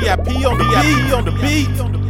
VIP on the beat.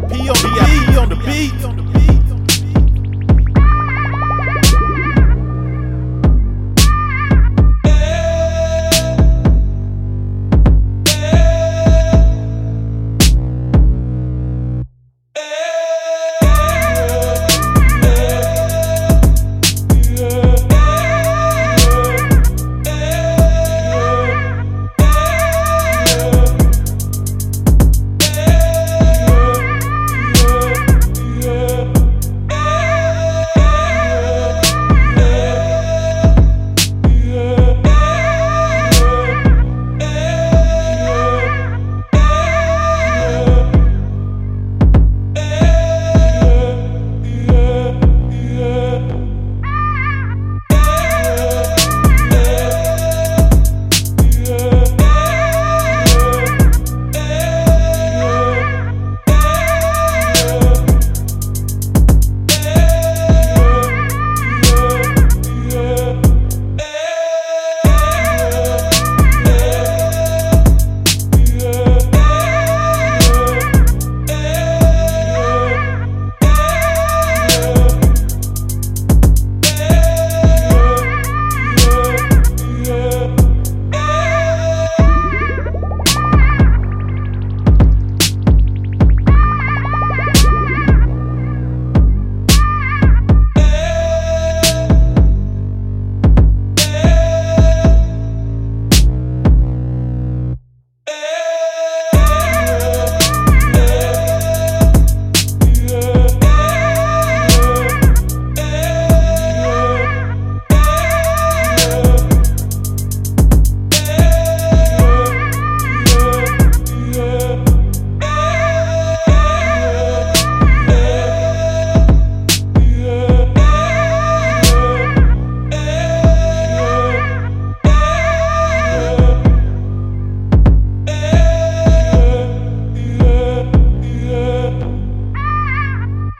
VIP on the beat.